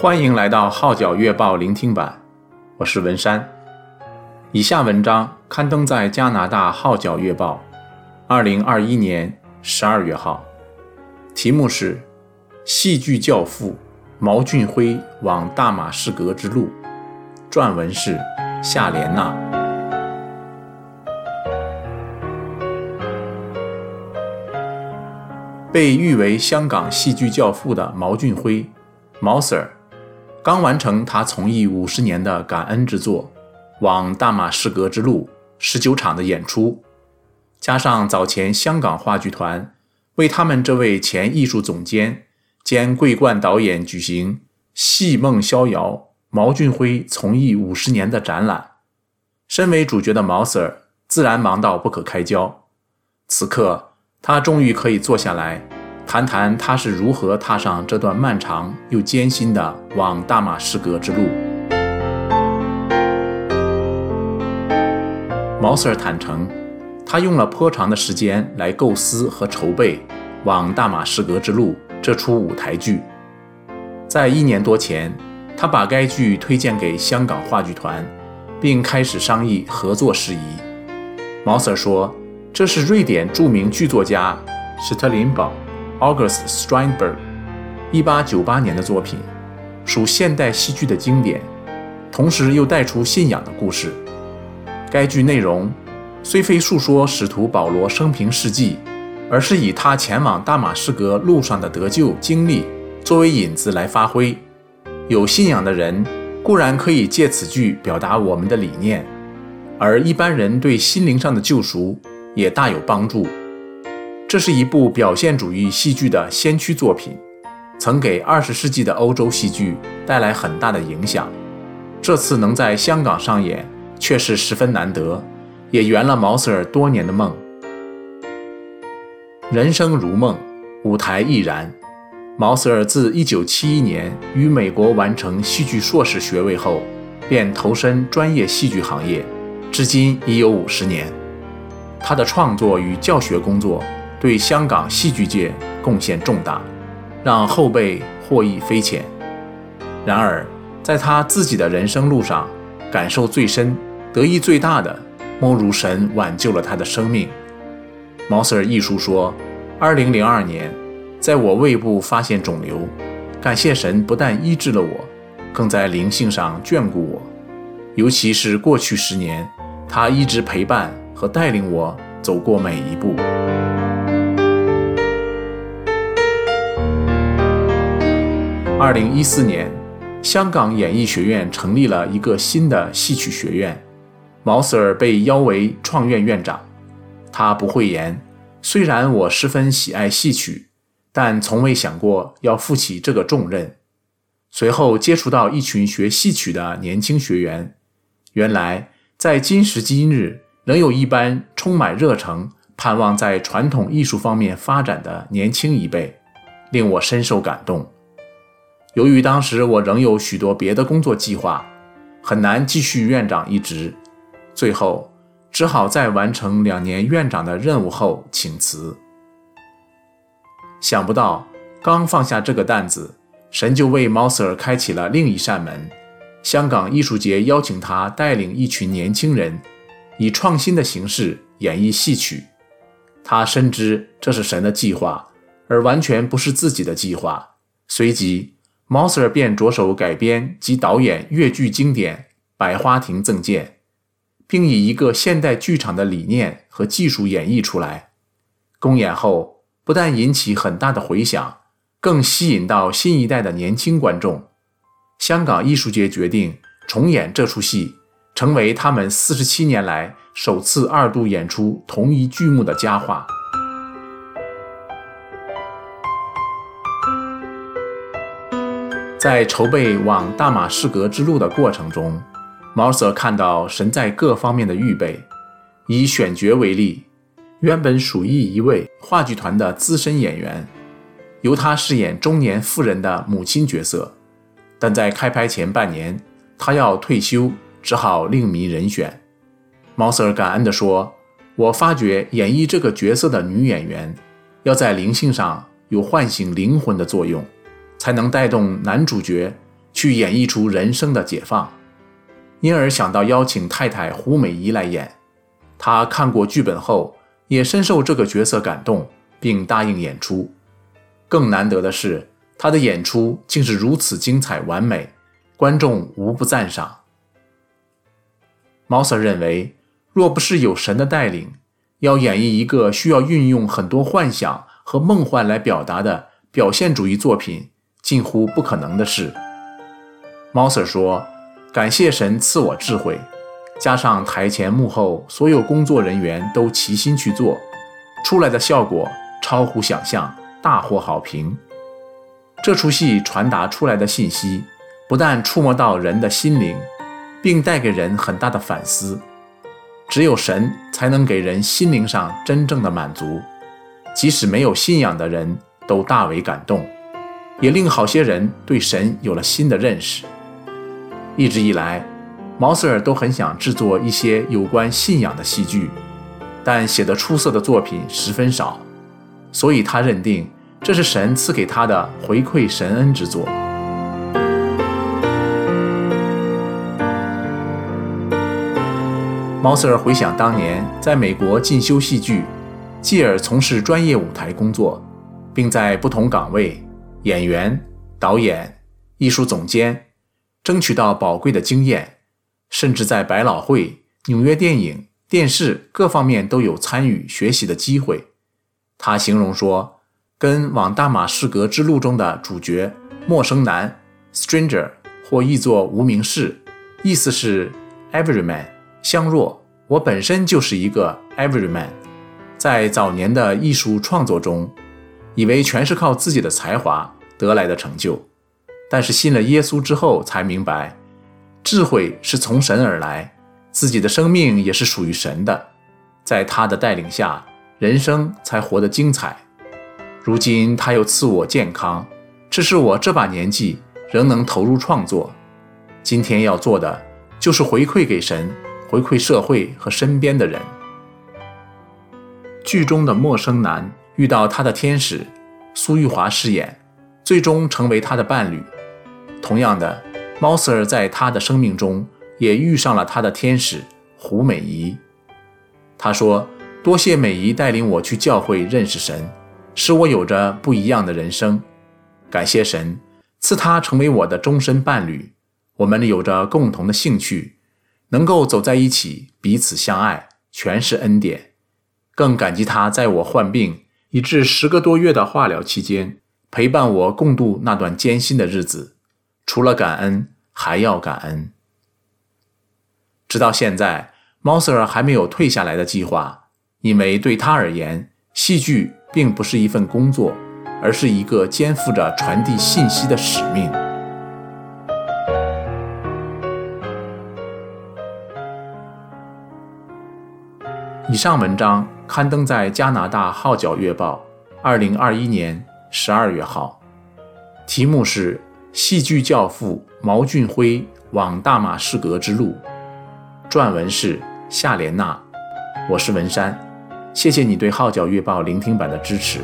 欢迎来到《号角月报》聆听版，我是文山。以下文章刊登在加拿大《号角月报》，二零二一年十二月号，题目是《戏剧教父毛俊辉往大马士革之路》，撰文是夏莲娜。被誉为香港戏剧教父的毛俊辉，毛 Sir，刚完成他从艺五十年的感恩之作《往大马士革之路》十九场的演出，加上早前香港话剧团为他们这位前艺术总监兼桂冠导演举行《戏梦逍遥：毛俊辉从艺五十年》的展览，身为主角的毛 Sir 自然忙到不可开交。此刻。他终于可以坐下来，谈谈他是如何踏上这段漫长又艰辛的往大马士革之路。毛 Sir 坦诚，他用了颇长的时间来构思和筹备《往大马士革之路》这出舞台剧。在一年多前，他把该剧推荐给香港话剧团，并开始商议合作事宜。毛 Sir 说。这是瑞典著名剧作家史特林堡 （August Strindberg） 1898年的作品，属现代戏剧的经典，同时又带出信仰的故事。该剧内容虽非述说使徒保罗生平事迹，而是以他前往大马士革路上的得救经历作为引子来发挥。有信仰的人固然可以借此剧表达我们的理念，而一般人对心灵上的救赎。也大有帮助。这是一部表现主义戏剧的先驱作品，曾给二十世纪的欧洲戏剧带来很大的影响。这次能在香港上演，却是十分难得，也圆了毛 Sir 多年的梦。人生如梦，舞台亦然。毛 Sir 自1971年于美国完成戏剧硕士学位后，便投身专业戏剧行业，至今已有五十年。他的创作与教学工作对香港戏剧界贡献重大，让后辈获益匪浅。然而，在他自己的人生路上，感受最深、得益最大的，莫如神挽救了他的生命。毛 Sir 忆述说：“2002 年，在我胃部发现肿瘤，感谢神不但医治了我，更在灵性上眷顾我。尤其是过去十年，他一直陪伴。”和带领我走过每一步。二零一四年，香港演艺学院成立了一个新的戏曲学院，毛 Sir 被邀为创院院长。他不讳言，虽然我十分喜爱戏曲，但从未想过要负起这个重任。随后接触到一群学戏曲的年轻学员，原来在今时今日。仍有一班充满热诚、盼望在传统艺术方面发展的年轻一辈，令我深受感动。由于当时我仍有许多别的工作计划，很难继续院长一职，最后只好在完成两年院长的任务后请辞。想不到，刚放下这个担子，神就为毛 Sir 开启了另一扇门。香港艺术节邀请他带领一群年轻人。以创新的形式演绎戏曲，他深知这是神的计划，而完全不是自己的计划。随即，毛 Sir 便着手改编及导演粤剧经典《百花亭赠剑》，并以一个现代剧场的理念和技术演绎出来。公演后，不但引起很大的回响，更吸引到新一代的年轻观众。香港艺术节决定重演这出戏。成为他们四十七年来首次二度演出同一剧目的佳话。在筹备往大马士革之路的过程中，毛瑟看到神在各方面的预备。以选角为例，原本属意一位话剧团的资深演员，由他饰演中年妇人的母亲角色，但在开拍前半年，他要退休。只好另觅人选。毛瑟感恩地说：“我发觉演绎这个角色的女演员，要在灵性上有唤醒灵魂的作用，才能带动男主角去演绎出人生的解放，因而想到邀请太太胡美仪来演。他看过剧本后，也深受这个角色感动，并答应演出。更难得的是，他的演出竟是如此精彩完美，观众无不赞赏。毛 Sir 认为，若不是有神的带领，要演绎一个需要运用很多幻想和梦幻来表达的表现主义作品，近乎不可能的事。毛 Sir 说：“感谢神赐我智慧，加上台前幕后所有工作人员都齐心去做，出来的效果超乎想象，大获好评。这出戏传达出来的信息，不但触摸到人的心灵。”并带给人很大的反思。只有神才能给人心灵上真正的满足，即使没有信仰的人都大为感动，也令好些人对神有了新的认识。一直以来，毛瑟尔都很想制作一些有关信仰的戏剧，但写得出色的作品十分少，所以他认定这是神赐给他的回馈神恩之作。毛瑟尔回想当年在美国进修戏剧，继而从事专业舞台工作，并在不同岗位——演员、导演、艺术总监，争取到宝贵的经验，甚至在百老汇、纽约电影、电视各方面都有参与学习的机会。他形容说，跟《往大马士革之路》中的主角陌生男 （Stranger） 或译作无名氏，意思是 Everyman。相若，我本身就是一个 everyman，在早年的艺术创作中，以为全是靠自己的才华得来的成就，但是信了耶稣之后才明白，智慧是从神而来，自己的生命也是属于神的，在他的带领下，人生才活得精彩。如今他又赐我健康，这是我这把年纪仍能投入创作。今天要做的就是回馈给神。回馈社会和身边的人。剧中的陌生男遇到他的天使苏玉华饰演，最终成为他的伴侣。同样的，猫 Sir 在他的生命中也遇上了他的天使胡美仪。他说：“多谢美仪带领我去教会认识神，使我有着不一样的人生。感谢神赐他成为我的终身伴侣，我们有着共同的兴趣。”能够走在一起，彼此相爱，全是恩典。更感激他在我患病以至十个多月的化疗期间，陪伴我共度那段艰辛的日子。除了感恩，还要感恩。直到现在，，Moser 还没有退下来的计划，因为对他而言，戏剧并不是一份工作，而是一个肩负着传递信息的使命。以上文章刊登在加拿大《号角月报》二零二一年十二月号，题目是《戏剧教父毛俊辉往大马士革之路》，撰文是夏莲娜，我是文山，谢谢你对《号角月报》聆听版的支持。